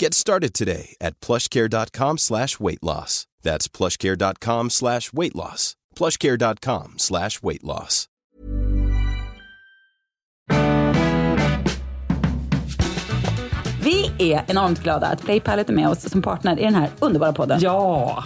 Get started today at plushcare.com slash weight loss. That's plushcare.com slash weight loss. plushcare.com slash weight loss. Vi är enormt glada att Playpilot är med oss som partner i den här underbara podden. Ja!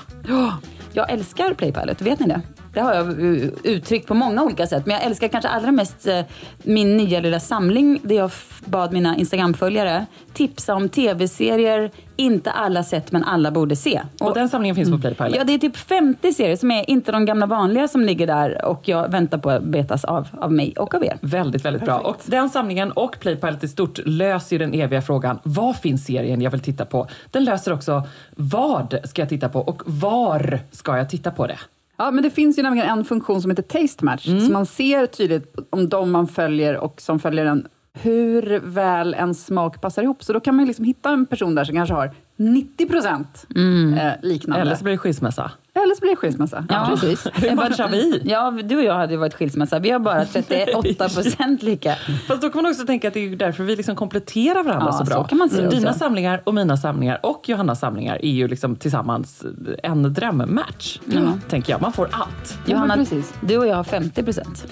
Jag älskar Playpilot, vet ni det? Det har jag eh, uttryckt på många olika sätt. Men jag älskar kanske allra mest eh, min nya lilla samling där jag bad mina Instagram-följare tipsa om tv-serier inte alla sett men alla borde se. Och den samlingen finns på Playpilot. Ja, det är typ 50 serier som är inte de gamla vanliga som ligger där och jag väntar på att betas av, av mig och av er. Väldigt, väldigt bra. Och den samlingen och Playpilot i stort löser den eviga frågan, vad finns serien jag vill titta på? Den löser också, vad ska jag titta på och var ska jag titta på det? Ja, men det finns ju nämligen en funktion som heter Taste Match, så man ser tydligt om de man följer och som följer en, hur väl en smak passar ihop. Så då kan man liksom hitta en person där som kanske har 90 procent eh, liknande. Eller så blir det skilsmässa. Eller så blir det skilsmässa. Ja. Precis. Hur matchar vi? Ja, du och jag hade ju varit skilsmässa. Vi har bara 38 procent lika. Fast då kan man också tänka att det är därför vi liksom kompletterar varandra Ja, så så bra. kan man se Dina också. samlingar och mina samlingar och Johannas samlingar är ju liksom tillsammans en drömmatch. Tänker jag. Man får allt. Johanna, precis. du och jag har 50 procent.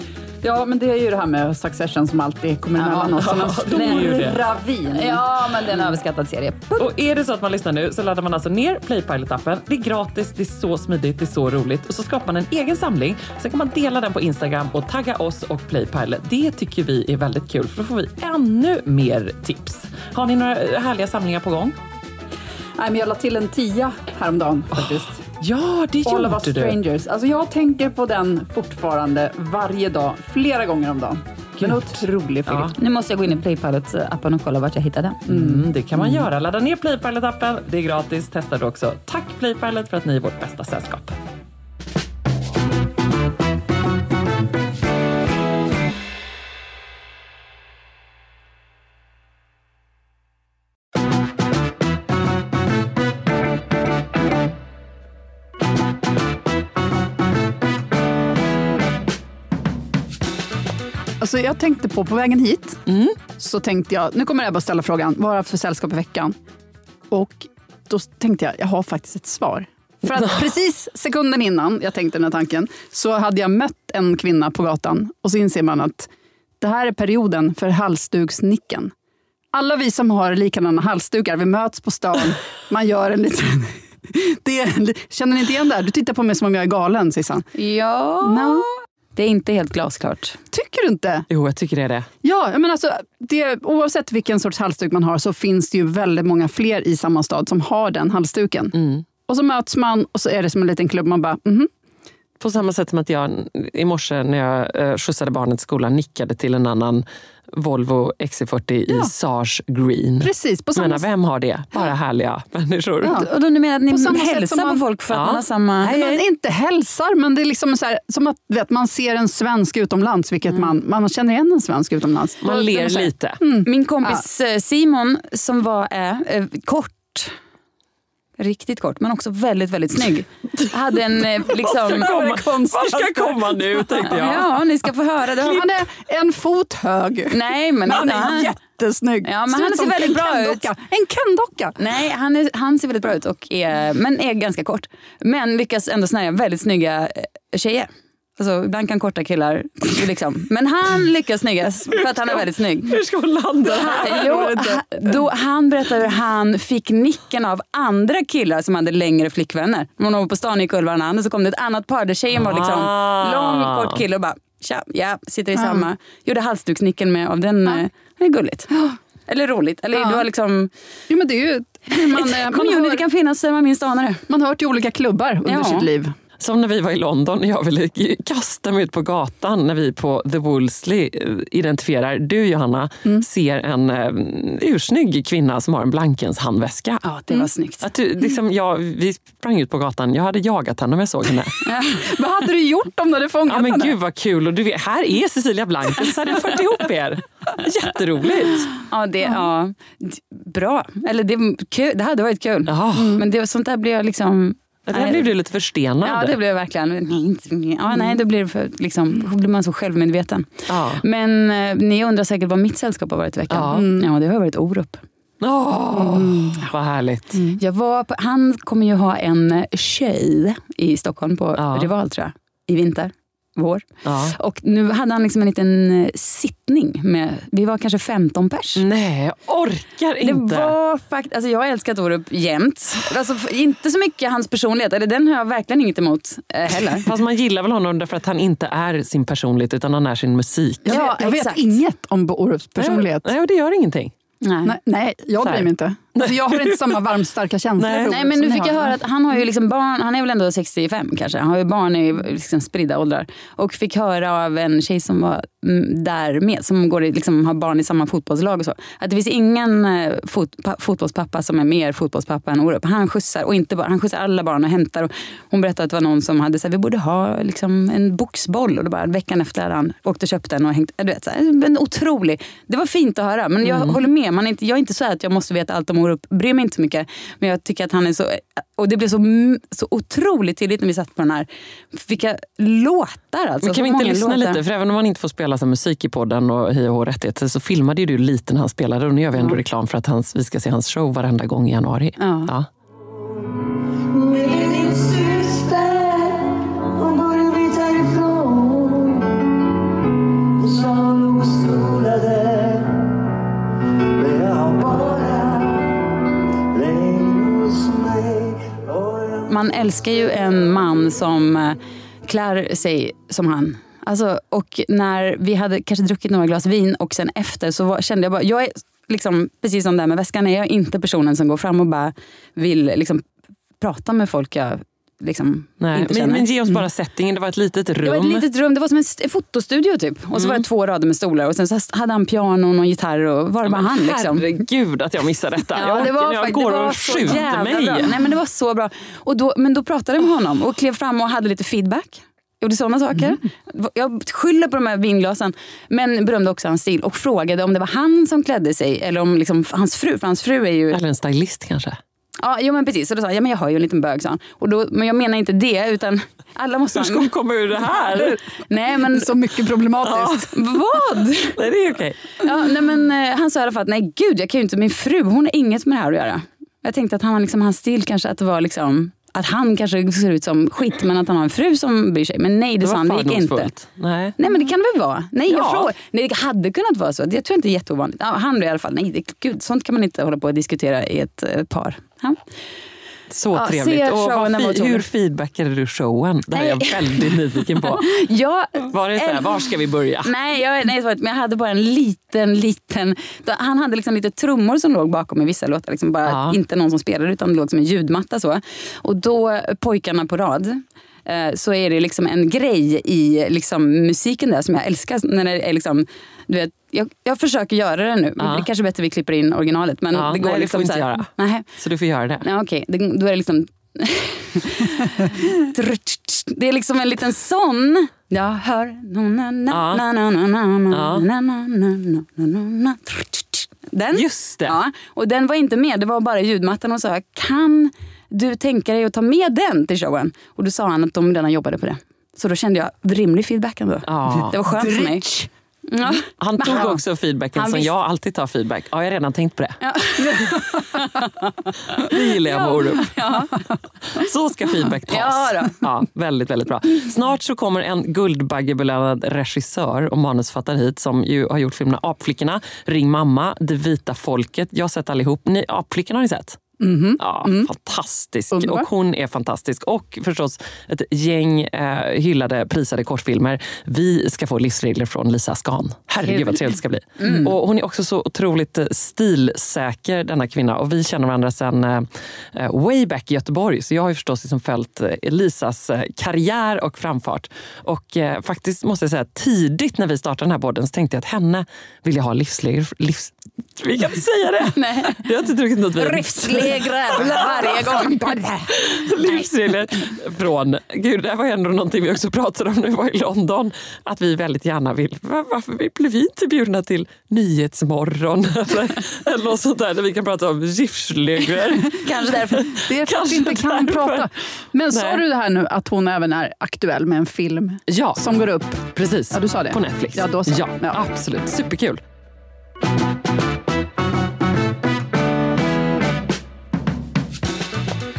Ja, men det är ju det här med Succession som alltid kommer emellan oss. Som en ravin. Ja, men det är en överskattad serie. Och är det så att man lyssnar nu så laddar man alltså ner Playpilot-appen. Det är gratis, det är så smidigt, det är så roligt. Och så skapar man en egen samling. Sen kan man dela den på Instagram och tagga oss och Playpilot. Det tycker vi är väldigt kul för då får vi ännu mer tips. Har ni några eh, härliga samlingar på gång? Nej, men jag la till en tia häromdagen faktiskt. Ja, det All gjorde du. strangers. Alltså jag tänker på den fortfarande varje dag, flera gånger om dagen. En otrolig film. Ja. Nu måste jag gå in i Playpilot-appen och kolla vart jag hittar den. Mm, det kan man göra. Ladda ner Playpilot-appen. Det är gratis. Testa det också. Tack Playpilot för att ni är vårt bästa sällskap. Alltså jag tänkte på, på vägen hit, så tänkte jag, nu kommer jag bara ställa frågan, vad har jag för sällskap i veckan? Och då tänkte jag, jag har faktiskt ett svar. För att precis sekunden innan jag tänkte den här tanken, så hade jag mött en kvinna på gatan och så inser man att det här är perioden för halsduksnicken. Alla vi som har likadana halsdukar, vi möts på stan, man gör en liten... Det känner ni inte igen det här? Du tittar på mig som om jag är galen, Sissan. Ja, No. Det är inte helt glasklart. Tycker du inte? Jo, jag tycker det är det. Ja, men alltså, det, oavsett vilken sorts halsduk man har så finns det ju väldigt många fler i samma stad som har den halsduken. Och så möts man och så är det som en liten klubb. Man bara, mhm. På samma sätt som att jag i morse när jag eh, skjutsade barnet till skolan nickade till en annan Volvo XC40 i Sage Green. Precis, på samma menar, vem har det? Bara härliga människor. Ja. Och då du menar att ni På samma hälsar man- på folk för att Ja. man har samma... Nej, men inte hälsar, men det är liksom så här, som att vet, man ser en svensk utomlands, vilket man, man känner igen en svensk utomlands. Man ler lite. Min kompis eh, Simon som var eh, eh, kort Riktigt kort, men också väldigt, väldigt snygg. Hade en eh, liksom... Vad ska komma nu tänkte jag. Ja, ni ska få höra. Det. Han är en fot hög. Nej, men Han är han, jättesnygg. Ja, men han ut ser väldigt bra Ken-docka. En Ken-docka. Nej, han, är, han ser väldigt bra ut, och är, men är ganska kort. Men lyckas ändå snärja väldigt snygga eh, tjejer. Alltså, ibland kan korta killar... Liksom. Men han lyckas snyggast för att han är väldigt snygg. Hur ska hon landa här? Jo, då, han berättar hur han fick nicken av andra killar som hade längre flickvänner. När hon var på stan och gick och så kom det ett annat par där tjejen var liksom Ah. lång, kort kille och bara tja, ja, sitter i samma. Gjorde halsduksnicken med av den. eh, Det är gulligt. Eller roligt. Eller Ja. det var liksom... Jo, men det är ju man, eh, man, Community hör, kan finnas där man minst anar det. man har hört i olika klubbar under Ja. sitt liv. Som när vi var i London och jag ville kasta mig ut på gatan när vi på The Woolsey eh, identifierar, du Johanna, ser en uh, ursnygg kvinna som har en Blankens handväska. Ja, det var snyggt. Att du, liksom, jag, vi sprang ut på gatan, jag hade jagat henne om jag såg henne. Vad hade du gjort om du hade fångat Ja men henne? gud vad kul! Och du vet, här är Cecilia Blankens, så hade jag fört ihop er. Jätteroligt! Ja, det, ja, bra. Eller det, kul. det hade varit kul. Ja. Men det, sånt där blir jag liksom... Där blev du lite förstenad. Ja, det blev jag verkligen. Nej, ja, nej, då blir, det för, liksom, då blir man så självmedveten. Ja. Men eh, ni undrar säkert vad mitt sällskap har varit i veckan. Ja. Mm. Ja, det har varit Orup. Åh, Vad härligt. Jag var på, han kommer ju ha en tjej i Stockholm på Ja. Rival tror jag, i vinter. Vår. Ja. Och nu hade han liksom en liten eh, sittning med, vi var kanske 15 pers. Nej, jag orkar Det inte. var faktiskt, alltså jag har älskat Orup jämt. Alltså, inte så mycket hans personlighet, eller den har jag verkligen inget emot eh, heller. Fast man gillar väl honom därför att han inte är sin personlighet utan han är sin musik. Jag, Ja, vet, jag vet inget om Orups personlighet. Nej, och det gör ingenting. Nej. Nej, nej jag bryr mig inte. Alltså, jag har inte samma varmstarka känslor Nej. Nej men nu fick jag höra att han har ju liksom barn, han är väl ändå 65 kanske. Han har ju barn i liksom spridda åldrar. Och fick höra av en tjej som var mm, där med, som går i, liksom, har barn i samma fotbollslag och så. Att det finns ingen eh, fot, pa, fotbollspappa som är mer fotbollspappa än Orup. Han skjutsar, och inte bara, han skjutsar alla barn och hämtar. Och hon berättade att det var någon som hade sagt vi borde ha liksom, en boxboll. Och då bara, veckan efter hade han åkt och köpt den och hängt. Du vet, så här, en otrolig. Det var fint att höra. Men jag håller med, man är inte, jag är inte så här att jag måste veta allt om Orup. Bryr mig inte så mycket. Men jag tycker att han är så... Och det blev så, så otroligt tydligt när vi satt på den här. Vilka låtar alltså. Men kan vi inte lyssna låtar. lite? För även om man inte får spela så musik i podden och Hi och Hå rättigheter så filmade ju du lite när han spelade och nu gör vi ändå reklam för att hans, vi ska se hans show varenda gång i januari. Ja. Ja. Man älskar ju en man som eh, klär sig som han. Alltså, och när vi hade kanske druckit några glas vin och sen efter så var, kände jag bara, jag är liksom, precis som det här med väskan, är jag inte personen som går fram och bara vill liksom, prata med folk jag liksom, Nej, men, men ge oss bara settingen. Det var ett litet rum. Det var ett litet rum, det var som en st- fotostudio typ. Och så var det två rader med stolar och sen så hade han pianon och gitarr och var det bara han liksom. Herregud att jag missade detta. Ja, jag det var, jag går det var och skjuter mig. Bra. Nej, men det var så bra. Och då, men då pratade jag med honom och klev fram och hade lite feedback. Gjorde sådana saker. Jag skyller på de här vinglasen. Men berömde också hans stil och frågade om det var han som klädde sig eller om liksom hans fru. För hans fru är ju... Eller en stylist kanske. Ja, jo, men precis. Så då sa han, ja, men jag har ju en liten bög. Sa han. Och då, men jag menar inte det, utan alla måste... Hur ska hon komma ur det här? Nej, men... Så mycket problematiskt. Vad? Nej, det är okej. Ja, nej, men, eh, han sa i alla fall att nej gud, jag kan ju inte, min fru hon har inget med det här att göra. Jag tänkte att han, liksom, hans stil kanske att det var liksom att han kanske ser ut som skit men att han har en fru som bryr sig. Men nej, det, Det sa det gick inte. Nej. Nej men det kan det väl vara? Nej, jag Ja. frågar. nej det hade kunnat vara så. Jag tror inte det är jätteovanligt. Ja, han i alla fall, nej det, gud, sånt kan man inte hålla på och diskutera i ett eh, par. Ja. Så Ja, trevligt. Och vad hur feedbackade du showen? Det här är jag väldigt nyfiken på. Jag, Var det så här, var ska vi börja? Nej, jag, nej, men jag hade bara en liten, liten... Han hade liksom lite trummor som låg bakom i vissa låtar. Liksom bara, Ja. Inte någon som spelade utan det låg som en ljudmatta. Så. Och då, Pojkarna på rad, eh, så är det liksom en grej i liksom musiken där som jag älskar. När det är liksom, du vet, jag, jag försöker göra det nu. Ja. Det är kanske bättre vi klipper in originalet. Men Ja, det går nej, det liksom får vi inte så här- göra. Nej. Så du får göra det. Ja, Okej, det, då är det liksom... det är liksom en liten sån. Jag hör... Ja. Den. Just det. Ja, och den var inte med, det var bara ljudmattan och så här, kan du tänker dig att ta med den till showen? Och då sa han att de redan jobbade på det. Så då kände jag rimlig feedback ändå. Ja. Det var skönt för mig. Ja. Han tog Ja. också feedbacken Han som visste- jag alltid tar feedback. Ja, jag har redan tänkt på det. det gillar jag med Orup. Så ska feedback tas. Ja. Ja, väldigt, väldigt bra. Snart så kommer en Guldbaggebelönad regissör och manusförfattare hit som ju har gjort filmerna Apflickorna, Ring mamma, Det vita folket. Jag har sett allihop. Ni, Apflickorna har ni sett? Ja, Fantastisk. Underbar. Och hon är fantastisk. Och förstås ett gäng eh, hyllade, prisade korsfilmer. Vi ska få livsregler från Lisa Skan. Herregud vad trevligt det ska bli. Och hon är också så otroligt eh, stilsäker denna kvinna. Och vi känner varandra sedan eh, eh, way back i Göteborg. Så jag har förstås liksom följt eh, Lisas eh, karriär och framfart. Och eh, faktiskt måste jag säga tidigt när vi startade den här podden så tänkte jag att henne vill jag ha livsregler livs... Vi kan inte säga det! Nej. Jag har inte druckit något vin. Livsregler varje gång. livsregler från... Gud, det var ändå någonting vi också pratade om när vi var i London. Att vi väldigt gärna vill... va- Varför blev vi inte bjudna till Nyhetsmorgon eller, eller något sånt där där vi kan prata om livsregler? Kanske därför. Det är för att vi inte kan därför. prata. Men sa Nej. du det här nu att hon även är aktuell med en film Ja, som går upp? precis. Ja, du sa det. På Netflix. Ja, då så. Ja, Ja. absolut. Superkul.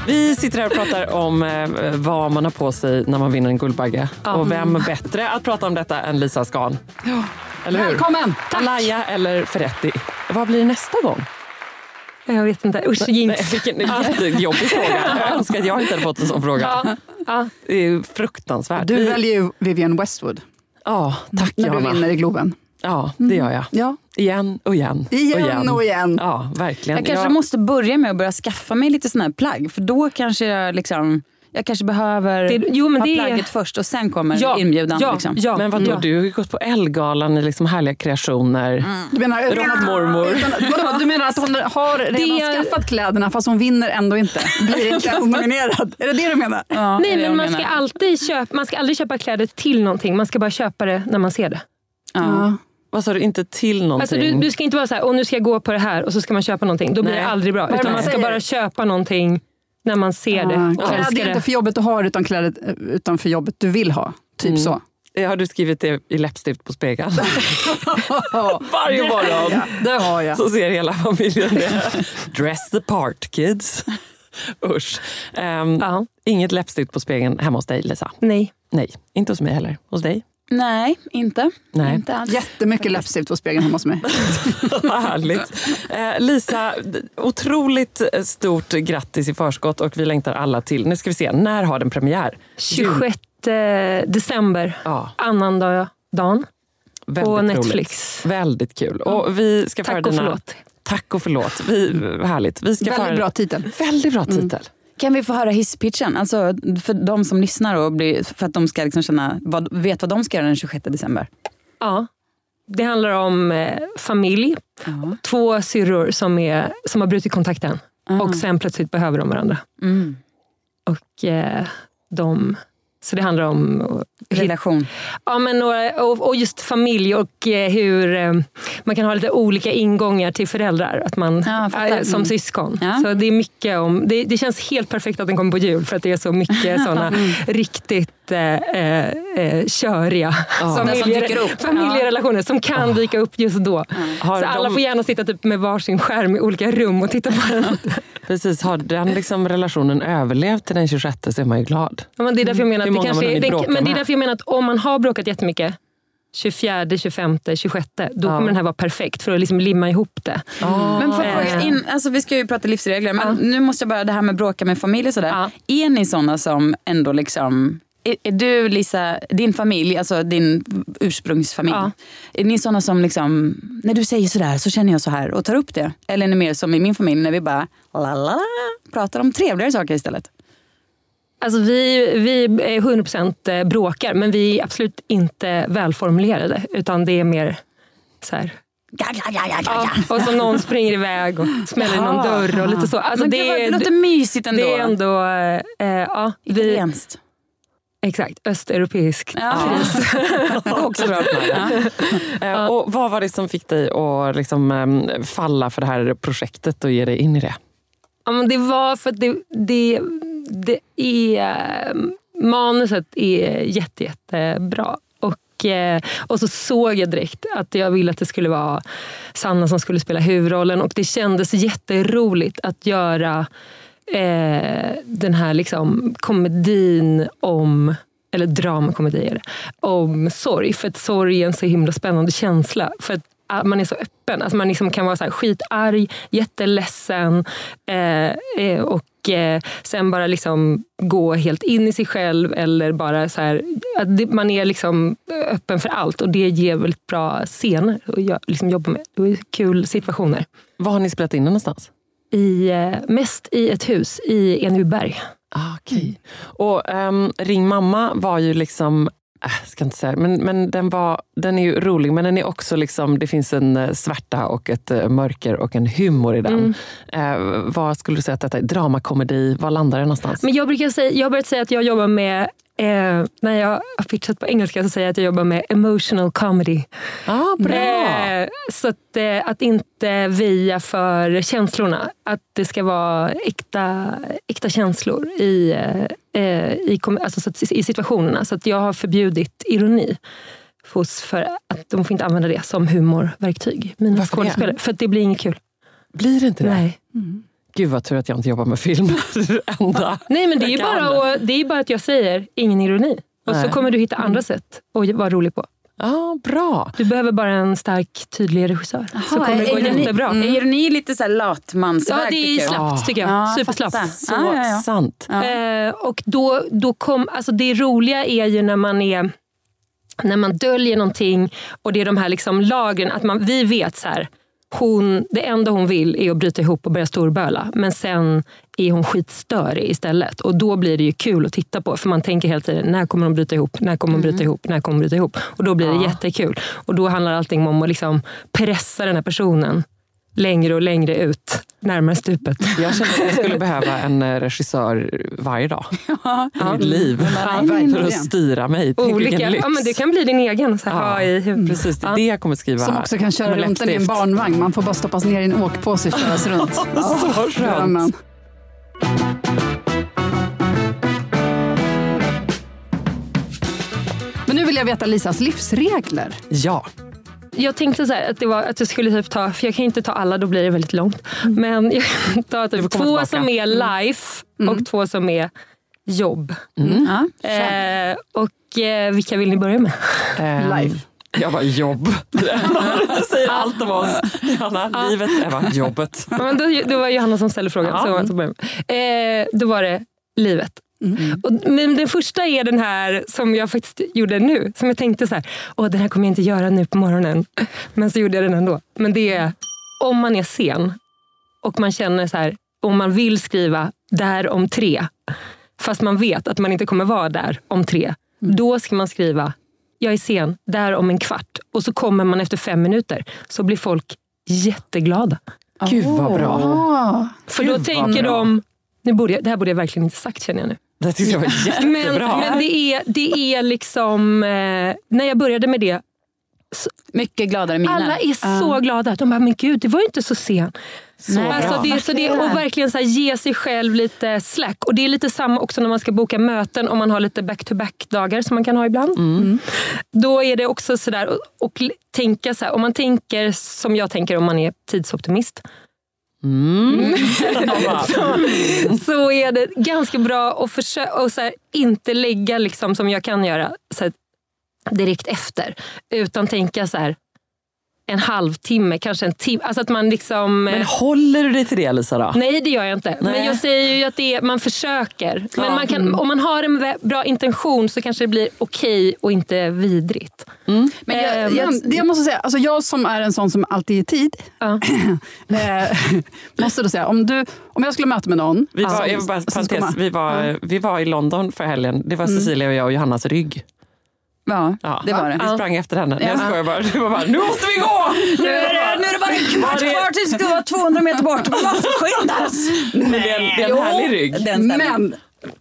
Vi sitter här och pratar om eh, vad man har på sig när man vinner en Guldbagge. Och vem bättre att prata om detta än Lisa Skan? Eller hur? Välkommen! Alaya eller Ferretti? Vad blir det nästa gång? Jag vet inte. Usch, Nej, jinx. vilken jättejobbig fråga. Jag önskar att jag inte hade fått en sån fråga. Ja, ja. Det är fruktansvärt. Du väljer ju Vivienne Westwood Ja, tack när du Johanna. vinner i Globen. Ja, det gör jag. Ja. Igen och igen. Igen och igen. Ja, verkligen. Jag kanske Jag- måste börja med att börja skaffa mig lite såna här plagg. För då kanske jag liksom... Jag kanske behöver Det- jo, men ha det är- plagget först och sen kommer Ja, inbjudan. ja, liksom. ja. Men vadå, Ja. du har ju gått på Ellegalan i liksom härliga kreationer. Du menar, Rockmormor. Utan, vadå, du menar att hon har redan Det- skaffat kläderna fast hon vinner ändå inte? Blir inte ens nominerad? Är det det du menar? Ja, Nej, men man ska, menar. alltid köpa, man ska aldrig köpa kläder till någonting. Man ska bara köpa det när man ser det. Ja. Vad sa du, inte till någonting? Alltså, du, du ska inte vara så här, och nu ska jag gå på det här och så ska man köpa någonting. Då blir Nej. det aldrig bra. Det Utan man ska bara köpa någonting när man ser det och Kläder älskar är inte det. för jobbet att ha utan kläder eh, utanför jobbet du vill ha. Typ så. Eh, Har du skrivit det i läppstift på spegeln? Varje morgon Det har jag. så ser hela familjen det. Dress the part kids. Usch. Ehm, Ja. Inget läppstift på spegeln hemma hos dig Lisa? Nej. Nej, inte hos mig heller. Hos dig? Nej, inte. Nej. inte alls. Jättemycket läppstift på spegeln hemma hos mig. Vad härligt. Eh, Lisa, otroligt stort grattis i förskott och vi längtar alla till. Nu ska vi se, när har den premiär? 26 december, Ja, annandag dagen väldigt på roligt. Netflix. Väldigt kul. Och vi ska Tack och dina... förlåt. Tack och förlåt. Vi, härligt. Vi ska Väldigt föra... bra titel. Väldigt bra titel. Kan vi få höra hisspitchen? Alltså för de som lyssnar och blir, för att de ska liksom känna, vad, vet vad de ska göra den 26 december. Ja. Det handlar om eh, familj. Två syrror som, är, som har brutit kontakten. Och sen plötsligt behöver de varandra. Mm. Och eh, de... Så det handlar om eh, Relation. Ja, men och, och, just familj och eh, hur eh, man kan ha lite olika ingångar till föräldrar. Att man, Ja, som Mm. syskon. Ja. Så det, är mycket om, det, det känns helt perfekt att den kommer på jul för att det är så mycket såna Mm. riktigt eh, eh, eh, Som dyker upp. familjerelationer som kan dyka upp just då. Har Så alla de- får gärna sitta typ med varsin skärm i olika rum och titta på den. Precis, har den liksom relationen överlevt till den 26 så är man ju glad. Ja, men det är därför jag menar Hur att det kanske är, det, men det är därför jag menar att om man har bråkat jättemycket 24, 25, 26 då Ja. kommer den här vara perfekt för att liksom limma ihop det. Men får jag Eh. fråga in, alltså vi ska ju prata livsregler, men nu måste jag bara det här med bråka med familj och sådär. Ja. Är ni såna som ändå liksom är, är du Lisa, din familj, alltså din ursprungsfamilj. Ja. Är ni såna som liksom, när du säger sådär så känner jag så här och tar upp det? Eller är ni mer som i min familj när vi bara la, la, la, pratar om trevligare saker istället? Alltså vi, vi är 100% bråkar men vi är absolut inte välformulerade utan det är mer så här. Ja, ja, ja, ja, ja. Ja, och så någon springer iväg och smäller i någon dörr och lite så. Alltså men det, gud, det låter mysigt ändå. det är ändå... Eh, ja, Italienskt. Exakt. Ja. Också bra. Ja. Eh, Och vad var det som fick dig att liksom, em, falla för det här projektet och ge dig in i det? Ja, men det var för att det, det, det är... Manuset är jätte, jättebra. Och, eh, och så såg jag direkt att jag ville att det skulle vara Sanna som skulle spela huvudrollen. Och det kändes jätteroligt att göra eh, den här liksom komedin om eller dramakomedier, om sorg. För att sorg är en så himla spännande känsla. För att ah, man är så öppen. Alltså man liksom kan vara så här skitarg, jätteledsen eh, eh, och eh, sen bara liksom gå helt in i sig själv eller bara så här, att det, man är liksom öppen för allt och det ger väldigt bra scener att liksom jobba med. Det är kul situationer. Var har ni spelat in någonstans? I, eh, mest i ett hus i Enebyberg. Ah, okay. Mm. Och um, Ring mamma var ju liksom äh, ska inte säga, men, men den, var, den är ju rolig, men den är också liksom, det finns en eh, svärta och ett uh, mörker och en humor i den. Mm. Uh, vad skulle du säga att detta är? Dramakomedi, var landar det någonstans? Men jag brukar säga, jag har börjat säga att jag jobbar med Eh, när jag har pitchat på engelska så säger jag att jag jobbar med emotional comedy. Ah, bra. Eh, så att, eh, att inte via för känslorna. Att det ska vara äkta, äkta känslor i, eh, i, alltså, så att, i situationerna. Så att jag har förbjudit ironi. Hos, för att de får inte använda det som humorverktyg. Mina skådespelare. För att det blir inget kul. Blir det inte det? Nej. Mm. Gud vad tur att jag inte jobbar med film. enda Nej men det är bara, det är bara att jag säger ingen ironi. Och Nej. så kommer du hitta andra mm. sätt att vara rolig på. Ah, bra. Du behöver bara en stark, tydlig regissör. Aha, så kommer det gå ironi, jättebra. Mm. Är ironi lite så latmansväg? Ja, det är slappt tycker jag. Ja, Superslappt. Så ah, ja, ja. sant. Eh, och då, då kom, alltså det roliga är ju när man är när man döljer någonting och det är de här liksom lagren. Att man, vi vet så här, hon, det enda hon vill är att bryta ihop och börja storböla. Men sen är hon skitstörig istället. Och då blir det ju kul att titta på. För man tänker hela tiden, när kommer hon bryta ihop? När kommer hon bryta mm. ihop? När kommer hon bryta ihop? Och då blir det ja. jättekul. Och då handlar allting om att liksom pressa den här personen längre och längre ut, närmare stupet. Jag känner att jag skulle behöva en eh, regissör varje dag ja. i mitt liv. Ja, för att styra mig. Olika. Ja, men det kan bli din egen. Så här, ja, i Precis, det är det jag kommer skriva. Som också kan köra runt i en barnvagn. Man får bara stoppas ner i en åkpåse och köras runt. så skönt. Men nu vill jag veta Lisas livsregler. Ja jag tänkte så här, att, det var, att jag skulle typ ta, för jag kan inte ta alla, då blir det väldigt långt. Mm. Men jag kan ta typ två tillbaka. som är mm. life mm. och två som är jobb. Mm. Eh, och eh, vilka vill ni börja med? Um, life. Jag var jobb. Det säger allt om oss. Johanna, ja. livet. Jag var jobbet. Men då, då var Johanna som ställde frågan. Ja. Så, eh, då var det livet. Mm. Och, men den första är den här som jag faktiskt gjorde nu. Som jag tänkte så här, Åh, den här kommer jag inte göra nu på morgonen. Men så gjorde jag den ändå. Men det är om man är sen och man känner så här, om man vill skriva där om tre. Fast man vet att man inte kommer vara där om tre. Mm. Då ska man skriva, jag är sen, där om en kvart. Och så kommer man efter fem minuter. Så blir folk jätteglada. Gud vad bra. För då tänker de, nu borde jag, det här borde jag verkligen inte sagt känner jag nu. Det tyckte jag var jättebra. Men, men det, är, det är liksom, eh, när jag började med det så, Mycket gladare miner. Alla är så uh. glada. De bara, men gud, det var ju inte så sen. Så alltså det, så det, och verkligen så här, ge sig själv lite slack. Och Det är lite samma också när man ska boka möten om man har lite back-to-back-dagar som man kan ha ibland. Mm. Då är det också sådär, och, och tänka så här, om man tänker som jag tänker om man är tidsoptimist. Mm. så, så är det ganska bra att försöka, och så här, inte lägga liksom, som jag kan göra så här, direkt efter. Utan tänka så här, en halvtimme, kanske en timme. Alltså att man liksom, men håller du dig till det Lisa? Då? Nej det gör jag inte. Nej. Men jag säger ju att det är, man försöker. Men man kan, mm. om man har en bra intention så kanske det blir okej okay och inte vidrigt. Mm. Men jag, jag, jag, jag, måste säga, alltså jag som är en sån som alltid är tid. Ja. Eh, måste då säga, om, du, om jag skulle möta med någon. Vi var, som, bara, parentes, vi, var, vi var i London för helgen. Det var mm. Cecilia och jag och Johannas rygg. Ja, ja, det var det. Vi sprang efter henne. Ja. Jag skojar bara. Du var bara, nu måste vi gå! Nu är det, nu är det bara en kvart kvar tills vi ska vara 200 meter bort. Man måste skynda Men det är en, det är en härlig rygg. Men,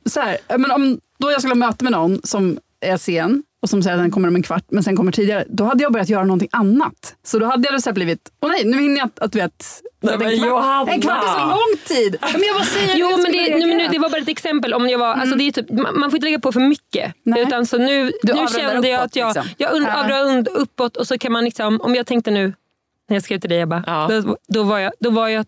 så här, men om då jag skulle möta med någon som är sen och som säger att den kommer om en kvart, men sen kommer tidigare. Då hade jag börjat göra någonting annat. Så då hade det så blivit, åh nej, nu hinner jag att, att vet, Nej, men Johanna! En kvart är så lång tid. Ja, Men jag bara säger Jo, jag men det, nu, reagera. det var bara ett exempel. Om jag var, alltså det är typ, man man får inte lägga på för mycket. Nej. Utan så nu, Du nu kände jag uppåt, att jag, liksom. jag und, Ja. avrundar uppåt och så kan man liksom, om jag tänkte nu när jag skrev till dig Ebba, Ja. då, då, var jag, då var jag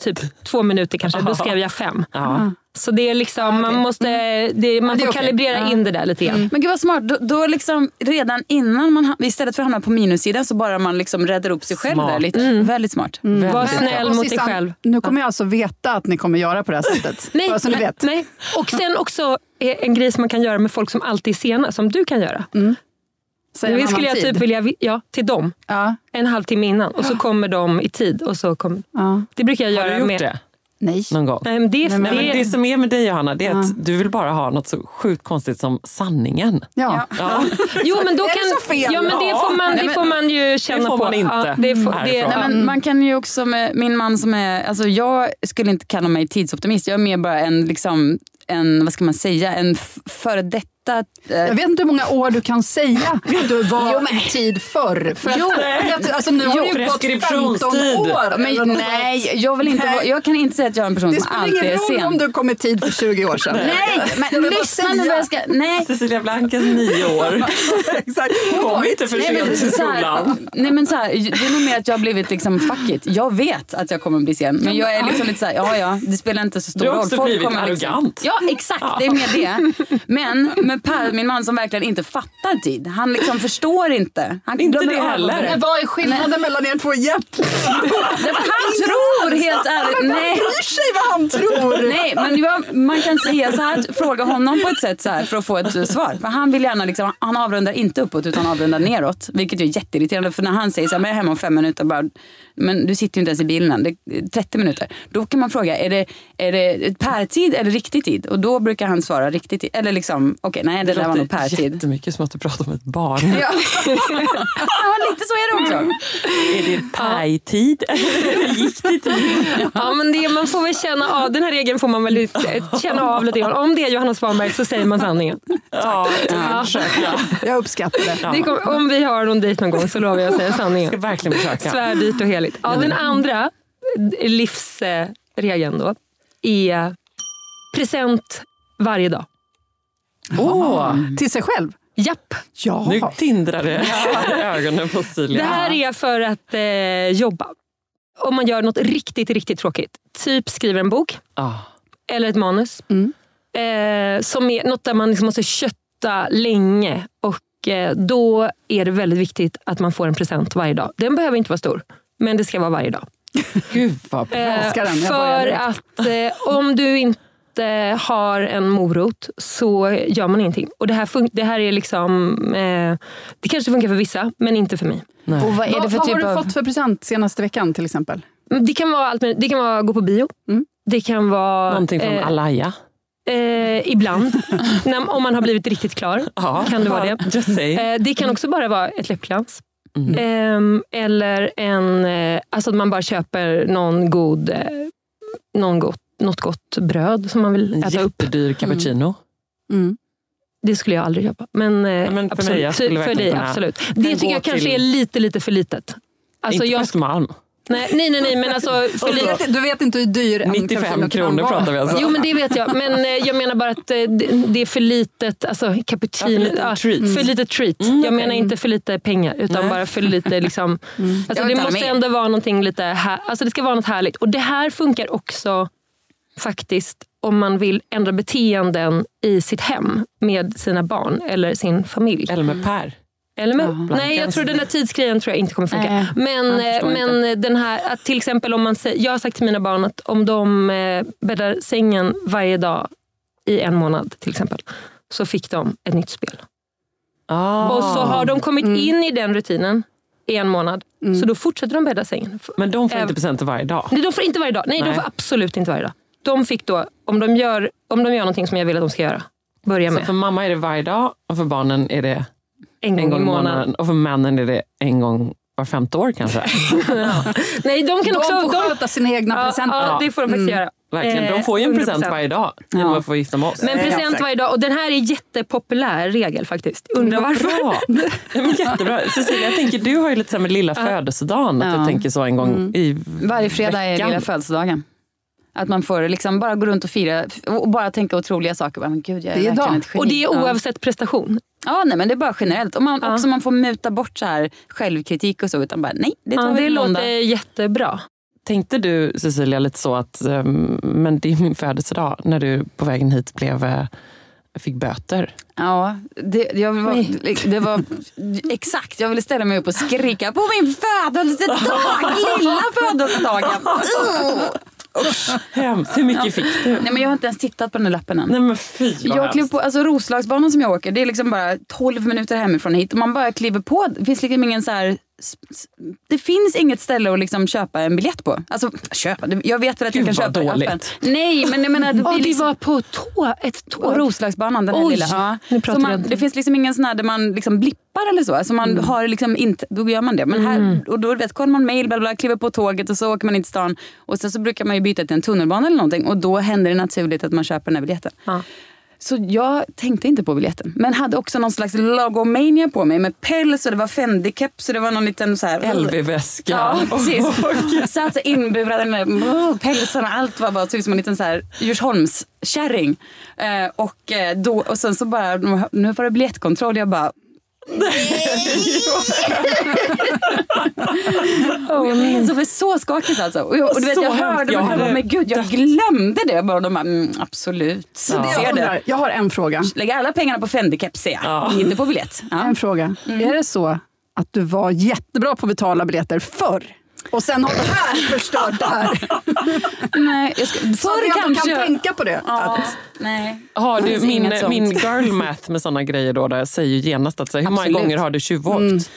typ två minuter kanske. Då skrev jag fem. Ja. Så det är liksom, man, måste, det, man det är får okej. kalibrera Ja. in det där lite grann. Men gud vad smart. Då, då liksom redan innan man istället för att hamna på minussidan så bara man liksom räddar upp sig själv Smart. där lite. Väldigt smart. Var Väldigt snäll mot dig själv. Nu kommer jag alltså veta att ni kommer göra på det här sättet. Nej, Bara så ni vet. nej. Och sen också en grej som man kan göra med folk som alltid är sena, som du kan göra. Det annan skulle jag tid. typ vilja, ja, till dem. Ja, En halvtimme innan och så kommer de i tid. Och så kom, ja. det brukar jag Har göra du gjort med... det Nej. någon gång? Nej, men det, Nej, men- Nej, men det, det som är med dig Johanna, det är att du vill bara ha något så sjukt konstigt som sanningen. Ja. Ja. jo, men då Är det kan, så fel? Ja, men det får man, det får man ju känna får på. man inte Ja, det får, det, härifrån. ja. Nej, men man kan ju också med min man som är, alltså jag skulle inte kalla mig tidsoptimist. Jag är mer bara en, liksom, en vad ska man säga, en före detta... eh, Jag vet inte hur många år du kan säga att du var i tid förr. För att, Jo. att, alltså, nu har det ju gått 15 preskriptionstid. år. men, nej, jag, vill inte, Nej. jag kan inte säga att jag är en person Det som spelar alltid ingen är roll sen. om du kom i tid för 20 år sedan. Nej, men lyssna nu vad jag ska... Nej. Cecilia Blankens nio år. Exakt. Kom inte för Nej men, sent till skolan. nej men så här, det är nog mer att jag har blivit liksom fuck it. Jag vet att jag kommer bli sen. Men jag är liksom lite så här, ja ja, det spelar inte så stor Du har roll. också blivit kommer liksom- arrogant. Ja exakt, det är mer det. Men med Per, min man som verkligen inte fattar tid. Han liksom förstår inte. Han Inte det heller. Men vad är skillnaden mellan er två egentligen? Han tror helt ärligt, nej. bryr sig vad han tror? Nej, men jag, man kan säga så här, fråga honom på ett sätt så här för att få ett svar. För han vill gärna liksom, han avrundar inte uppåt utan avrundar neråt. Vilket är jätteirriterande för när han säger så här, men jag är hemma om fem minuter bara, men du sitter ju inte ens i bilen än, det är 30 minuter. Då kan man fråga, är det, är det pärtid eller riktig tid? Och då brukar han svara riktig tid. Eller liksom, okej nej det där var nog pärtid. jättemycket som att du pratar om ett barn. Ja. ja, lite så är det också. Är det pajtid eller giktig tid? Ja, men det, man får väl känna av, den här regeln får man väl lite- känna av lite grann. Om det är Johanna Svanberg så säger man sanningen. Ja, jag ska försöka. Jag uppskattar det. Det kommer, om vi har någon dejt någon gång så lovar jag att säga Jag ska sanningen. verkligen försöka. Svär dyrt och heligt. Ja, den andra livsregeln då är present varje dag. Åh, Till sig själv? Japp. Ja. nu tindrar det i ögonen på Cecilia. Det här är för att eh, jobba. Om man gör något riktigt, riktigt tråkigt. Typ skriver en bok Ah. eller ett manus. Eh, som är något där man liksom måste kötta länge. Och eh, Då är det väldigt viktigt att man får en present varje dag. Den behöver inte vara stor, men det ska vara varje dag. Gud vad bra. Eh, för att eh, om du inte har en morot så gör man ingenting. Och det här, fun- det här är liksom... Eh, det kanske funkar för vissa, men inte för mig. Och vad är det Vad, för vad typ har du av... fått för present senaste veckan till exempel? Det kan vara allt. Det kan vara gå på bio. Det kan vara... Någonting från eh, Alaya. Eh, ibland. När, om man har blivit riktigt klar Ja, kan det vara det. Eh, det kan också bara vara ett läppglans. Ehm, eller en, eh, alltså att man bara köper någon god, eh, någon gott, något gott bröd som man vill äta upp. jättedyr cappuccino. Det skulle jag aldrig köpa. Men, eh, men för absolut, mig, jag skulle för verkligen dig, absolut. Det tycker jag kanske till- är lite, lite för litet. Alltså, Inte jag, på Östermalm. nej, nej, nej, nej, men alltså för Du lite, vet, du vet inte hur dyr en 95 cappuccino kan kronor vara. pratar vi alltså. Jo men det vet jag. Men eh, jag menar bara att eh, det, är för litet alltså, cappuccino. Ja, för treat. för lite treat. Mm, jag okej. menar inte för lite pengar utan bara för lite liksom. Alltså, Jag det måste med. ändå vara någonting lite här, alltså det ska vara något härligt. Och det här funkar också faktiskt om man vill ändra beteenden i sitt hem med sina barn eller sin familj. Eller med Per. Eller med, nej, jag tror den där tidsgrejen tror jag inte kommer funka. Nej, men förstår men den här, att till exempel om man säger, jag har sagt till mina barn att om de eh, bäddar sängen varje dag i en månad till exempel, så fick de ett nytt spel. Ah. Och så har de kommit in i den rutinen i en månad, så då fortsätter de bädda sängen. Men de får Eh, inte presenter varje dag. Nej, de får inte varje dag. Nej, Nej. de får absolut inte varje dag. De fick då, om de, gör, om de gör någonting som jag vill att de ska göra, börja Så med för mamma är det varje dag och för barnen är det en gång, en gång i månaden. Och för männen är det en gång var femte år kanske. Nej, de kan De också... får de, sköta sina egna Ja, presenter. ja, det får de faktiskt göra. Verkligen. De Eh, får ju en present 100%. varje dag genom att få gifta med oss. Men present varje dag. Och den här är jättepopulär regel faktiskt. Undrar varför. Bra. Ja, men jättebra. Cecilia, jag tänker, du har ju lite så här med lilla födelsedagen. Att Ja. du tänker så en gång i Varje fredag är veckan. lilla födelsedagen. Att man får liksom bara gå runt och fira och bara tänka otroliga saker. Men gud, jag är, Det är verkligen ett geni. Och det är oavsett prestation. Ja, nej, men det är bara generellt. Och man, Ja. också man får muta bort så här självkritik och så. Utan bara, nej, det tar Ja, vi det låter jättebra. Tänkte du Cecilia lite så att ehm, men det är min födelsedag när du på vägen hit blev, eh, fick böter? Ja, det, jag var, det var exakt. Jag ville ställa mig upp och skrika på min födelsedag! Lilla födelsedagen! Uh! Hemskt. Hur mycket fick du? Nej, men jag har inte ens tittat på den där lappen än. Nej men fy Jag hemskt. på, alltså Roslagsbanan som jag åker, det är liksom bara 12 minuter hemifrån hit. Och man bara kliver på. Det finns liksom ingen så här, Det finns inget ställe att liksom köpa en biljett på. Alltså köpa, jag vet väl att Gud, jag kan köpa i dåligt. appen. Nej, men jag menar... Det, Ja, blir det liksom, var på tå, ett tåg. Roslagsbanan, den här Oj, lilla. Ja. nu pratar man, inte. det finns liksom ingen sån här där man liksom blippar eller så. Alltså man Mm. har liksom inte, då gör man det. Men här, och då vet, kollar man mail, bla, bla, kliver på tåget och så åker man in till stan. Och sen så brukar man ju byta till en tunnelbana eller någonting. Och då händer det naturligt att man köper den här biljetten. Ja. Så jag tänkte inte på biljetten. Men hade också någon slags lagomania på mig med päls och det var Fendi-keps och det var någon liten så här... LV-väska. Ja, precis. Jag satt så inburad där oh, pälsen och allt var bara typ som en liten så här Djursholmskärring. Eh, och, eh, då, och sen så bara, nu var det biljettkontroll. Jag bara, oh, jag blev så skakig alltså. Och, jag, och du vet, Så jag hörde Jag det här, hade men gud, jag glömde det. Bara, de bara, mm, absolut. Så det Ser jag, det. undrar, jag har en fråga. Lägger alla pengarna på Fendi-keps jag. Inte på biljett. Ja. En fråga. Är det så att du var jättebra på att betala biljetter förr? Och sen har det här förstört det här. Nej, jag ska, förr jag kanske... kan tänka på det. Ja, Att, nej. Har du min, min girl math med såna grejer då, där jag säger ju genast att så, hur många gånger har du tjuvåkt?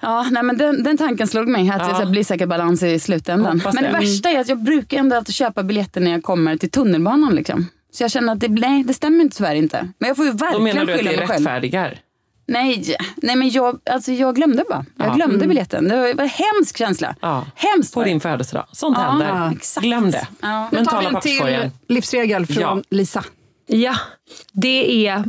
Ja, nej, men den, den tanken slog mig, att Ja. det blir säkert balans i slutändan. Hoppas men det det. värsta är att jag brukar ändå alltid köpa biljetter när jag kommer till tunnelbanan. Liksom. Så jag känner att det, nej, det stämmer inte tyvärr inte. Men jag får ju Då verkligen menar du att skylla det mig själv. rättfärdigar? Nej, nej men jag, alltså jag glömde bara. Jag Ja. glömde biljetten. Det var en hemsk känsla. Ja. Hemskt På din födelsedag. Sånt Ja, händer. exakt. Glöm det. Ja. nu tar vi en till livsregel från Ja. Lisa. Ja, det är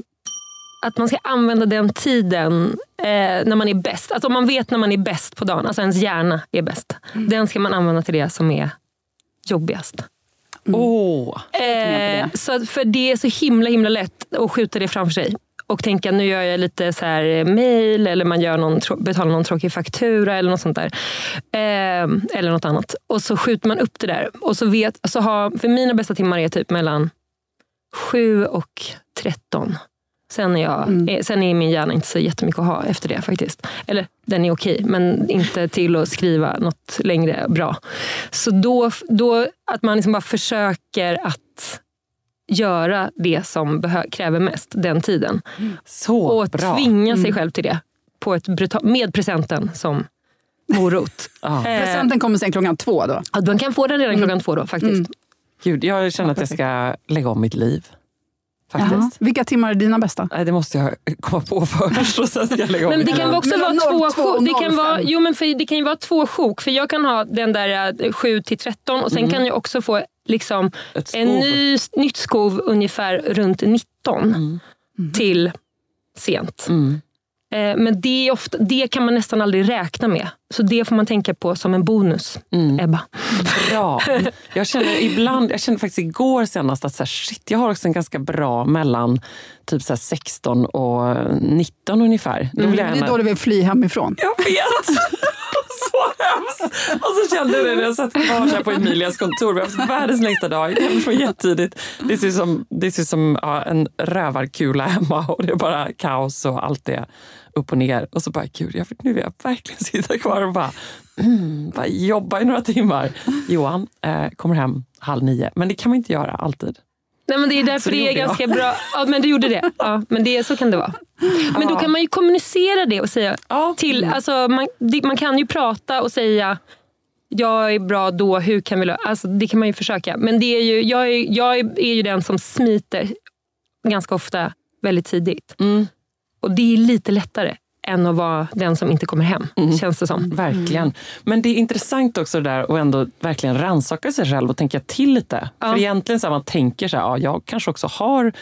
att man ska använda den tiden eh, när man är bäst. Alltså om man vet när man är bäst på dagen, alltså ens hjärna är bäst. Den ska man använda till det som är jobbigast. Åh, Eh, så för det är så himla himla lätt att skjuta det framför sig. Och tänka nu gör jag lite så här eh, mail eller man gör någon, betalar någon tråkig faktura eller något sånt där. Eh, eller något annat. Och så skjuter man upp det där. Och så vet, så har, för mina bästa timmar är typ mellan 7 och 13. Sen är, jag, eh, sen är min hjärna inte så jättemycket att ha efter det faktiskt. Eller den är okej, men inte till att skriva något längre bra. Så då, då att man liksom bara försöker att göra det som kräver mest den tiden. så Och bra. tvinga sig själv till det. På ett med presenten som morot. Ja. Eh, Presenten kommer sen klockan två då. ja, man kan få den redan klockan två då faktiskt. Gud, jag känner att jag ska lägga om mitt liv. Faktiskt. Jaha. Vilka timmar är dina bästa? Nej, det måste jag komma på först och sen ska jag lägga om Men det kan också vara två 02 och sjok. Det kan 05. vara, jo, men för, det kan ju vara två sjok. För jag kan ha den där eh, 7 till 13 och sen kan jag också få liksom en ny, nytt skov ungefär runt 19 till sent. Mm. Eh, Men det, är ofta, det kan man nästan aldrig räkna med. Så det får man tänka på som en bonus, Ebba. Bra. Jag känner ibland, jag kände faktiskt igår senast att så här, shit, jag har också en ganska bra mellan typ så här 16 och 19 ungefär. Då vill jag Det är gärna... då du vill fly hemifrån. Jag vet! så hemskt! Och så kände jag det när jag satt kvar här på Emilias kontor. Vi har haft världens längsta dag. Hemifrån jättetidigt. Det ser ut som, det ser som ja, en rövarkula hemma och det är bara kaos och allt är upp och ner. Och så bara, gud, jag, nu vill jag verkligen sitta kvar och bara, mm, bara jobba i några timmar. Johan eh, kommer hem halv nio, men det kan man inte göra alltid. Nej, men det är därför det det är gjorde jag. ganska bra. Ja, men du gjorde det. Ja, men det, så kan det vara. Men då kan man ju kommunicera det och säga Ja. till... Alltså, man, man kan ju prata och säga jag är bra då, hur kan vi lö-" alltså, Det kan man ju försöka. Men det är ju, jag, är, jag är ju den som smiter ganska ofta väldigt tidigt. Mm. Och det är lite lättare än att vara den som inte kommer hem. Känns det som. Verkligen. Men det är intressant också det där att ändå verkligen rannsaka sig själv och tänka till lite. För egentligen så här, man tänker så här, ja, jag kanske också har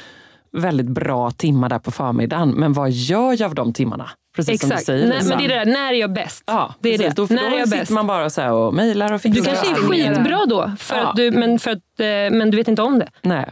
väldigt bra timmar där på förmiddagen, men vad gör jag av de timmarna? Precis som Exakt. du säger. Nej, men det är det där, när är jag bäst? Ja, det är precis. det. Då, för när då är jag sitter bäst? man bara så och mejlar och fixar. Du kanske är skitbra då, för Ja. att du, men, för att, eh, men du vet inte om det. Nej.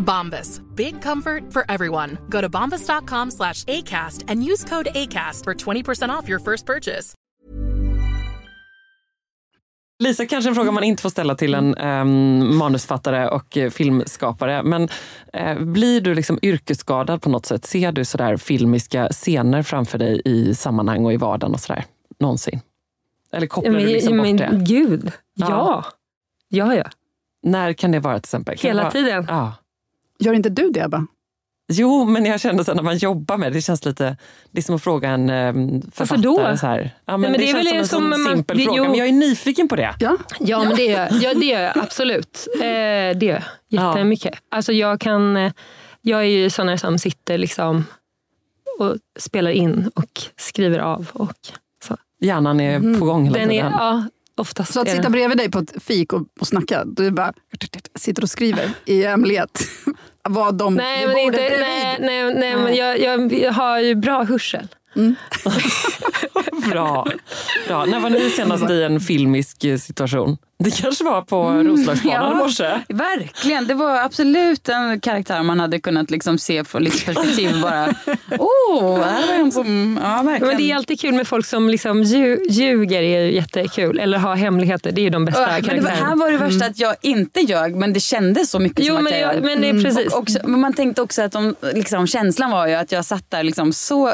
Bombas. Big comfort for everyone. Go to bombas.com slash ACAST and use code ACAST for 20% off your first purchase. Lisa, kanske en fråga man inte får ställa till en um, manusfattare och eh, filmskapare. Men eh, blir du liksom yrkesskadad på något sätt? Ser du sådär filmiska scener framför dig i sammanhang och i vardagen och sådär? Någonsin? Eller kopplar men, du liksom men, bort det? Gud, ja. Ja, ja. När kan det vara till exempel? Kan Hela vara- tiden. Ja. Gör inte du det, Ebba? Jo, men jag känner så här, när man jobbar med det, det känns lite... Det är som att fråga en Varför författare. då? Så här. Ja, men Nej, men det, det är känns väl som en som man- simpel det- fråga, jo. men jag är nyfiken på det. Ja. Ja, men det gör jag. Ja, det gör jag absolut. Eh, det gör jag jättemycket. Alltså jag, kan, eh, jag är ju sån här som sitter liksom och spelar in och skriver av. Och så. Hjärnan är på gång hela Den är, tiden. ja, oftast Så att är sitta bredvid dig på ett fik och, och snacka, du bara sitter och skriver i hemlighet vad de Nej, men, inte, bordet nej, bredvid. nej, nej, men jag, jag, jag har ju bra hörsel. Bra. Bra. När var ni senast i en filmisk eh, situation? Det kanske var på Roslagsbanan i Ja. morse? Verkligen, det var absolut en karaktär man hade kunnat liksom se från lite perspektiv. bara, oh, här var en som... Ja, verkligen. Men det är alltid kul med folk som liksom lju- ljuger, är jättekul. Eller har hemligheter, det är ju de bästa Ja, var, karaktärerna. här var det värsta att jag inte ljög, men det kändes så mycket Jo, som men att jag jag- ljög. men det är precis. Och också, men man tänkte också att de, liksom, känslan var ju att jag satt där liksom så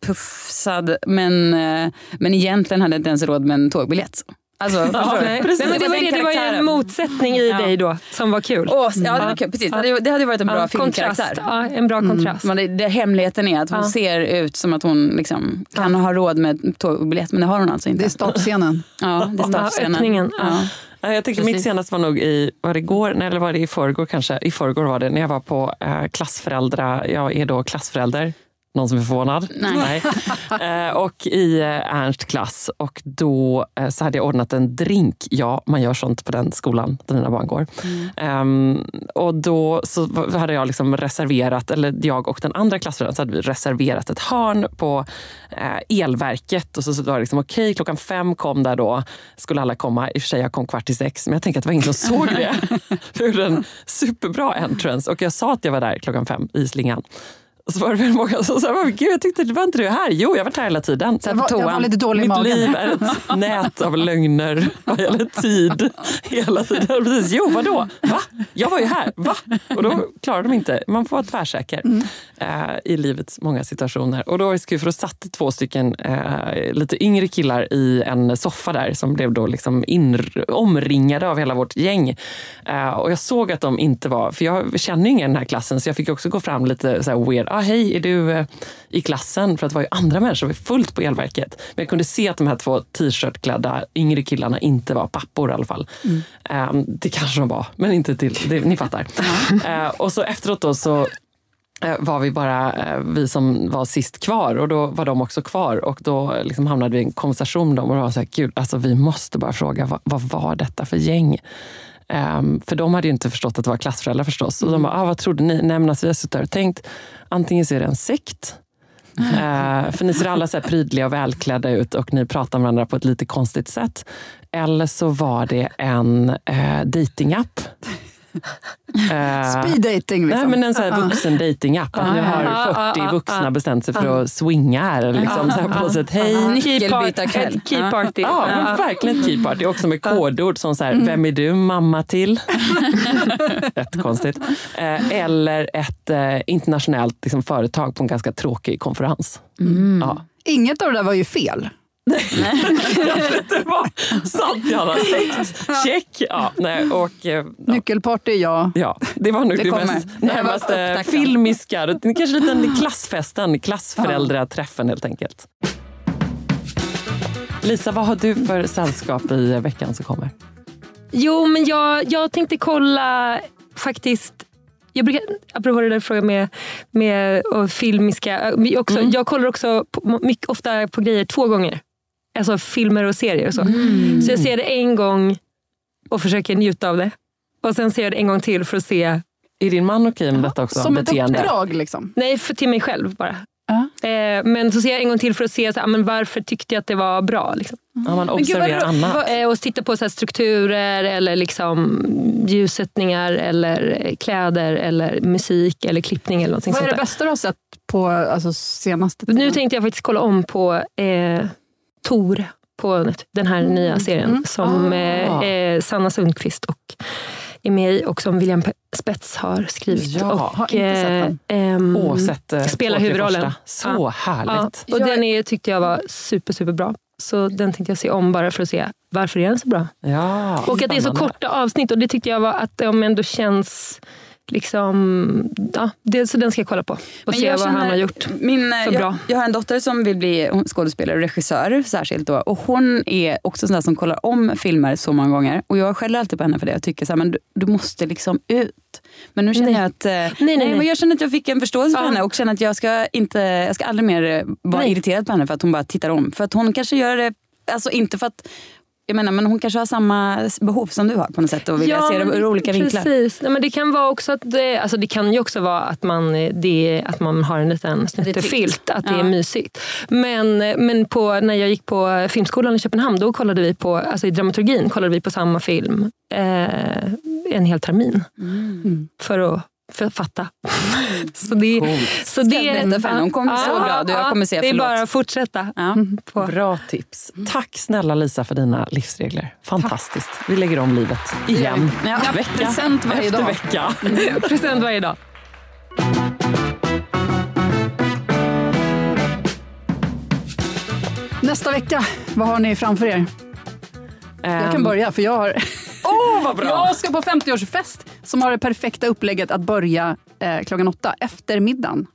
upppuffsad men, eh, men egentligen hade jag inte ens råd med en tågbiljett. Alltså, du? Nej, nej, men det, var, den det, det var ju en motsättning i Ja. dig då som var kul. Åh, ja, det var kul. Precis. Hade- Det hade varit en bra Ja, filmkaraktär. kontrast. Ja, en bra kontrast. Men det, det, hemligheten är att hon Ja. ser ut som att hon liksom kan ha råd med tågbiljett, men det har hon alltså inte. Det är startscenen. Ja, det är startscenen. öppningen, ja. Ja. Ja, Jag tänker mitt senaste var nog i, var det igår, nej, eller var det i förrgår kanske? I förrgår var det när jag var på eh, klassföräldrar, jag är då klassförälder. Någon som är förvånad? Nej. Eh, och i eh, Ernst klass. Och då eh, så hade jag ordnat en drink. Ja, man gör sånt på den skolan där mina barn går. Ehm, och då så hade jag liksom reserverat, eller jag och den andra klassföräldern, så hade vi reserverat ett hörn på eh, elverket. Och så, så var det liksom okej, klockan fem kom där då. Skulle alla komma. I och för sig, jag kom kvart i sex. Men jag tänkte att det var ingen som såg det. För en superbra entrance. Och jag sa att jag var där klockan fem i slingan. Och så var det väldigt många som sa, "Men gud jag tyckte det var inte du här. Jo, jag varit här hela tiden. Jag var, jag var lite dålig i Mitt magen. liv är ett nät av lögner vad gäller tid. Hela tiden. Precis. Jo, vadå? Va? Jag var ju här. Va? Och då klarar de inte. Man får vara tvärsäker eh, i livets många situationer. Och då var det för då satt två stycken eh, lite yngre killar i en soffa där som blev då liksom omringade av hela vårt gäng. Eh, och jag såg att de inte var, för jag känner ju ingen i den här klassen så jag fick också gå fram lite så weird ah, hej, är du eh, i klassen? För att det var ju andra människor, det var fullt på elverket. Men jag kunde se att de här två t-shirtklädda yngre killarna inte var pappor i alla fall. Eh, det kanske de var, men inte till, det, ni fattar. Eh, och så efteråt då så eh, var vi bara eh, vi som var sist kvar och då var de också kvar. Och då liksom hamnade vi i en konversation med dem och de var så här, gud, alltså vi måste bara fråga, vad, vad var detta för gäng? Ehm, för de hade ju inte förstått att det var klassföräldrar förstås. Och de bara, ah, vad trodde ni? Nej, men alltså, vi har suttit där och tänkt, antingen så är det en sekt, Eh, för ni ser alla så här prydliga och välklädda ut och ni pratar med varandra på ett lite konstigt sätt. Eller så var det en eh, datingapp. Eh, Speed dating liksom. Nej, men en så här vuxen datingapp. Att nu har Ja, ja, 40 ja, vuxna bestämt sig för att swinga här. Liksom, så här på sätt. Hej! Nyckelbytarkväll. Ett key party. Ja, verkligen ett key party. Också med kodord som så här, vem är du mamma till? Jättekonstigt. Eh, eller ett eh, internationellt liksom, företag på en ganska tråkig konferens. Ja. Inget av det där var ju fel. Det var sant, Johanna. Sekt, check. Ja, nej, och, eh, ja. Nyckelparty, ja. Ja, det var nog Det det, mest närmaste filmiska. Det är Kanske lite en klassfesten, klassföräldraträffen helt enkelt. Lisa, vad har du för sällskap i veckan som kommer? Jo, men jag, jag tänkte kolla faktiskt jag brukar, apropå det där frågan med, med och filmiska. Också, Jag kollar också på, mycket, ofta på grejer två gånger. Alltså filmer och serier och så. Så jag ser det en gång och försöker njuta av det. Och sen ser jag det en gång till för att se. Är din man okej med detta också? Som ett beteende? uppdrag liksom. Nej, för, till mig själv bara. Eh, men så ser jag en gång till för att se så, här, men varför tyckte jag att det var bra. Liksom. Ja, man observerar annat. Eh, och titta på så här strukturer eller liksom ljussättningar eller eh, kläder eller musik eller klippning eller någonting Vad är det bästa du har sett på alltså, senaste tiden? Nu tänkte jag faktiskt kolla om på eh, Tor på Net- den här nya serien som Ah. eh, eh, Sanna Sundqvist och är med i och som William Pe- Spets har skrivit. Ja, och, har inte sett den. ehm, Åh, sett, eh, spelar huvudrollen. Så härligt. Ja, och den är, tyckte jag var super, super bra. Så den tänkte jag se om bara för att se varför är den så bra. Ja, Och att det är så korta avsnitt och det tyckte jag var att de ändå känns liksom... Ja, det, så den ska jag kolla på och se vad han har gjort Min, för jag, bra. jag har en dotter som vill bli skådespelare och regissör särskilt. Då, och hon är också sån där som kollar om filmer så många gånger. Och jag skäller alltid på henne för det. Jag tycker så här, men du, du måste liksom ut. Men nu känner Nej. jag att eh, nej, nej, men nej. jag känner att jag fick en förståelse för Ja. henne och känner att jag ska, inte, jag ska aldrig mer vara Nej. irriterad på henne för att hon bara tittar om. För att hon kanske gör det, alltså inte för att jag menar, men hon kanske har samma behov som du har på något sätt och vill se det ur olika vinklar. Precis. Nej, men det kan vara också att det, alltså det kan ju också vara att man, det, att man har en liten snuttefilt, att det Ja. är mysigt. Men, men på, när jag gick på filmskolan i Köpenhamn, då kollade vi på, alltså i dramaturgin kollade vi på samma film eh, en hel termin. För att för att fatta. så det, så Ska jag berätta för henne? Hon kommer bli så glad och jag kommer säga Det är förlåt. bara att fortsätta. Ja. På. Bra tips. Tack snälla Lisa för dina livsregler. Fantastiskt. Vi lägger om livet igen. Ja, Vecka present varje efter dag. vecka. Present varje dag. Nästa vecka, vad har ni framför er? Jag kan börja, för jag har... Åh, vad bra! Jag ska på 50-årsfest som har det perfekta upplägget att börja eh, klockan åtta, efter middagen.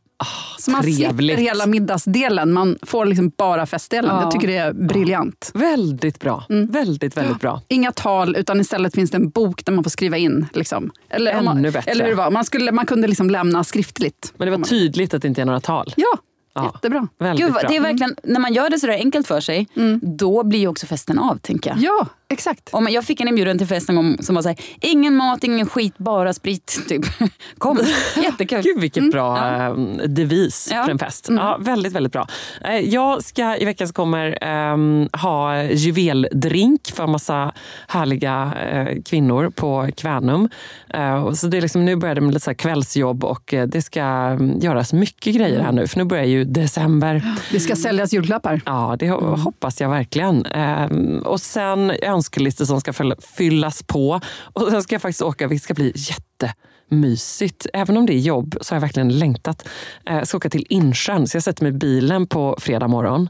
Så man trevligt. slipper hela middagsdelen, man får liksom bara festdelen. Ja. Jag tycker det är briljant. Väldigt bra. Mm. Väldigt, väldigt bra. Inga tal, utan istället finns det en bok där man får skriva in. Liksom. Eller, om man, Ännu bättre. eller hur det var. Man, skulle, man kunde liksom lämna skriftligt. Men det var tydligt att det inte är några tal. Ja, Ja. jättebra. Gud, det är verkligen, när man gör det så där enkelt för sig, då blir ju också festen av, tänker jag. Ja, exakt. Om jag fick en inbjudan till fest en gång som var så här, ingen mat, ingen skit, bara sprit. Typ. Kom, jättekul. Gud vilket bra eh, devis Ja. för en fest. Ja, väldigt, väldigt bra. Eh, jag ska i veckan som kommer ehm, ha juveldrink för massa härliga eh, kvinnor på Kvänum. Och så det är liksom, nu börjar det med lite så här kvällsjobb och det ska mm, göras mycket grejer här nu. För nu börjar ju december. Det ska säljas julklappar. Ja, det ho- hoppas jag verkligen. Ehm, och sen önskelistor som ska fyll- fyllas på. Och sen ska jag faktiskt åka, vilket ska bli jättemysigt. Även om det är jobb så har jag verkligen längtat. Eh, Jag ska åka till Insjön, så jag sätter mig i bilen på fredag morgon.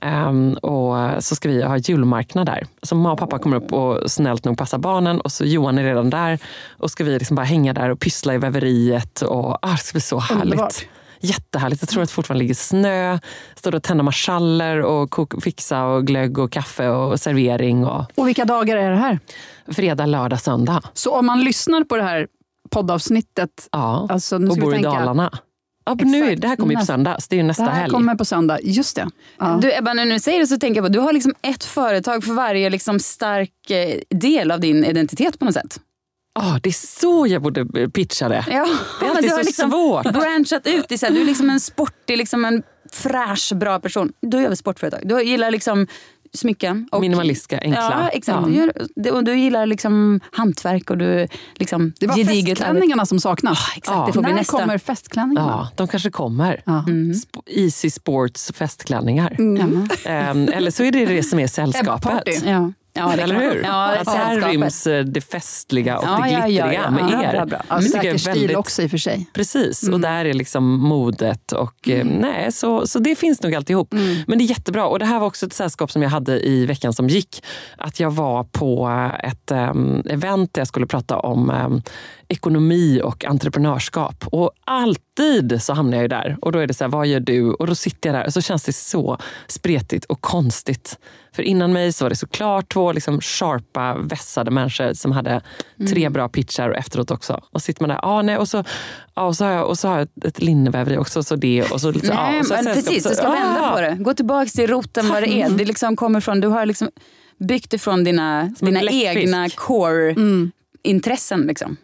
Ehm, och så ska vi ha julmarknad där. Så mamma och pappa kommer upp och snällt nog passar barnen. Och så Johan är redan där. Och ska vi liksom bara hänga där och pyssla i väveriet. Och, ah, det ska bli så härligt. Underbart. Jättehärligt. Jag tror att det fortfarande ligger snö. Står och tända marschaller och kok, fixa och glögg och kaffe och servering. Och Och vilka dagar är det här? fredag, lördag, söndag. Så om man lyssnar på det här poddavsnittet, Ja. alltså, nu och bor i tänka. Dalarna. Ja, nu, det här kommer ju på så det är ju nästa det här helg. kommer på söndag. Just det. Ja. Du Ebba, när du säger det så tänker jag på du har liksom ett företag för varje liksom stark eh, del av din identitet på något sätt. Ja, det är så jag borde pitcha det. Ja, Det är alltid du har så liksom svårt. branchat ut i så här, du är liksom en sportig, liksom en fräsch, bra person. Du gör väl sportföretag? Du gillar liksom smycken. Och, Minimalistiska, enkla. Ja, exakt. Ja. Du, gör, och du gillar liksom hantverk och du liksom Det var gediget festklänningarna som saknas. exakt, det får När nästa. kommer festklänningarna? Ja, de kanske kommer. Ja. Sp- Easy Sports festklänningar. Mm. Ehm, eller så är det det som är sällskapet. Ja. Ja, Eller hur? Ja, att här ryms eh, det festliga och Ja, det ja, ja, glittriga ja. med er. bra, bra. Jag säker stil väldigt- också i och för sig. Precis, Mm. och där är liksom modet och eh, nej, så, så det finns nog alltihop. Mm. Men det är jättebra och det här var också ett sällskap som jag hade i veckan som gick. Att jag var på ett um, event där jag skulle prata om em, ekonomi och entreprenörskap. Och alltid så hamnar jag ju där och då är det så här, vad gör du? Och då sitter jag där och så känns det så spretigt och konstigt. För innan mig så var det såklart två liksom sharpa, vässade människor som hade tre Mm. bra pitchar och efteråt också. Och sitter man där, ah, nej, och, så, ah, och, så har jag, och så har jag ett, linneväveri också. Så det, och så, lite så, ah, Nej, och så precis, så- du ska vända ah. på det. Gå tillbaka till roten vad det är. Det liksom kommer från, du har liksom byggt ifrån dina, Som dina egna core-intressen. Liksom.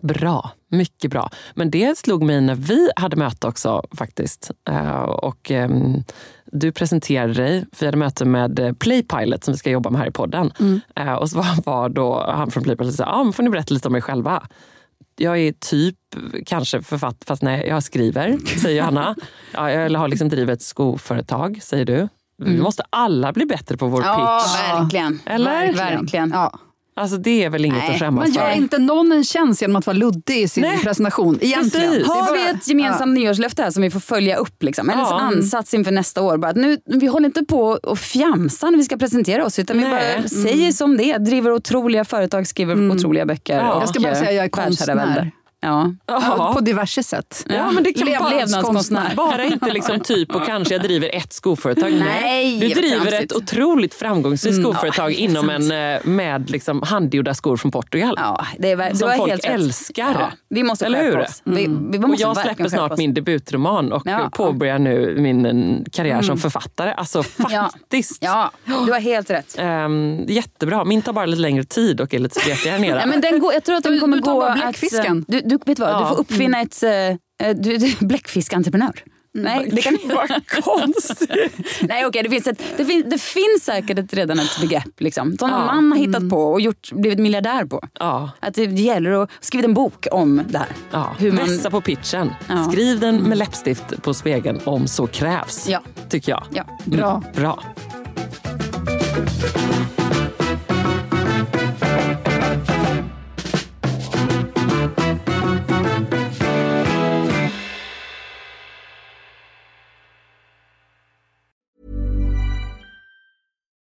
Bra, mycket bra. Men det slog mig när vi hade möte också faktiskt. Eh, och ehm, du presenterade dig. Vi hade möte med eh, Playpilot som vi ska jobba med här i podden. Eh, och så var, var då han från Playpilot och sa, ah, får ni berätta lite om er själva. Jag är typ kanske författare, fast nej, jag skriver, säger Johanna. Ja, jag har liksom drivit ett skoföretag, säger du. Vi måste alla bli bättre på vår Ja, pitch. verkligen. Eller? Verkligen. Ja. Alltså det är väl inget Nej, att skämmas Man gör för. inte någon en tjänst genom att vara luddig i sin Nej, presentation. Egentligen. precis. Har vi ett gemensamt nyårslöfte här som vi får följa upp? Liksom? Eller Ja. en ansats inför nästa år? Bara att nu, vi håller inte på och fjamsa när vi ska presentera oss utan vi Nej. bara Mm. säger som det. Driver otroliga företag, skriver otroliga böcker. Ja. och Jag ska bara säga, jag är konstnär. Ja. På diverse sätt. Ja, men det kan Lev- bara- levnadskonstnär. Bara inte liksom typ och kanske jag driver ett skoföretag. Nej, du driver ett otroligt framgångsrikt skoföretag ja, inom en, eh, med liksom handgjorda skor från Portugal. Ja, det är, du Som folk helt rätt. älskar. Ja, vi måste Eller hur? oss. Vi, vi och måste jag verkligen släpper snart min debutroman och Ja. påbörjar nu min eh, karriär som författare. Alltså faktiskt. Ja, du har helt rätt. Ehm, jättebra. Min tar bara lite längre tid och är lite spretigare här nere. Ja, men den går, jag tror att den Du- kommer du tar gå bara att... bläckfisken. Du, du, vet vad, du Ja. får uppfinna ett... eh, Du, du, bläckfiskentreprenör. Nej, det kan Vad konstigt. Nej okej, det, finns ett, det, finns, det finns säkert ett, redan ett begrepp liksom, som någon Ja. man har hittat på och gjort, blivit miljardär på. Ja. Att det gäller att skriva en bok om det här. Ja, Hur man- Vässa på pitchen. Ja. Skriv den med läppstift på spegeln om så krävs. Ja. Tycker jag. Ja. Bra. Bra.